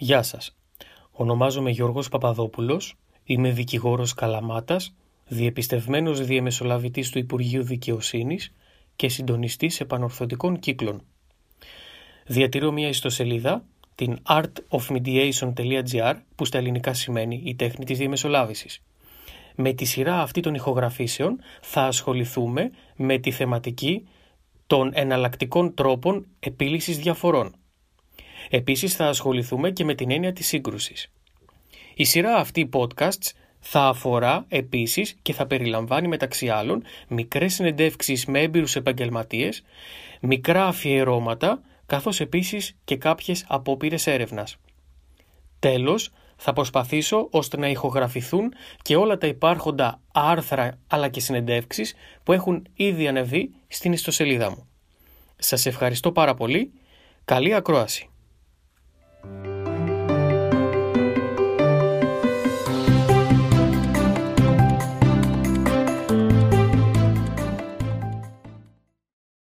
Γεια σας. Ονομάζομαι Γιώργος Παπαδόπουλος, είμαι δικηγόρος Καλαμάτας, διεπιστευμένος διεμεσολαβητής του Υπουργείου Δικαιοσύνης και συντονιστής επανορθωτικών κύκλων. Διατηρώ μια ιστοσελίδα, την artofmediation.gr, που στα ελληνικά σημαίνει η τέχνη της διαμεσολάβησης. Με τη σειρά αυτή των ηχογραφήσεων θα ασχοληθούμε με τη θεματική των εναλλακτικών τρόπων επίλυσης διαφορών. Επίσης θα ασχοληθούμε και με την έννοια της σύγκρουσης. Η σειρά αυτή podcasts θα αφορά επίσης και θα περιλαμβάνει μεταξύ άλλων μικρές συνεντεύξεις με έμπειρους επαγγελματίες, μικρά αφιερώματα, καθώς επίσης και κάποιες απόπειρες έρευνας. Τέλος, θα προσπαθήσω ώστε να ηχογραφηθούν και όλα τα υπάρχοντα άρθρα αλλά και συνεντεύξεις που έχουν ήδη ανεβεί στην ιστοσελίδα μου. Σας ευχαριστώ πάρα πολύ. Καλή ακρόαση.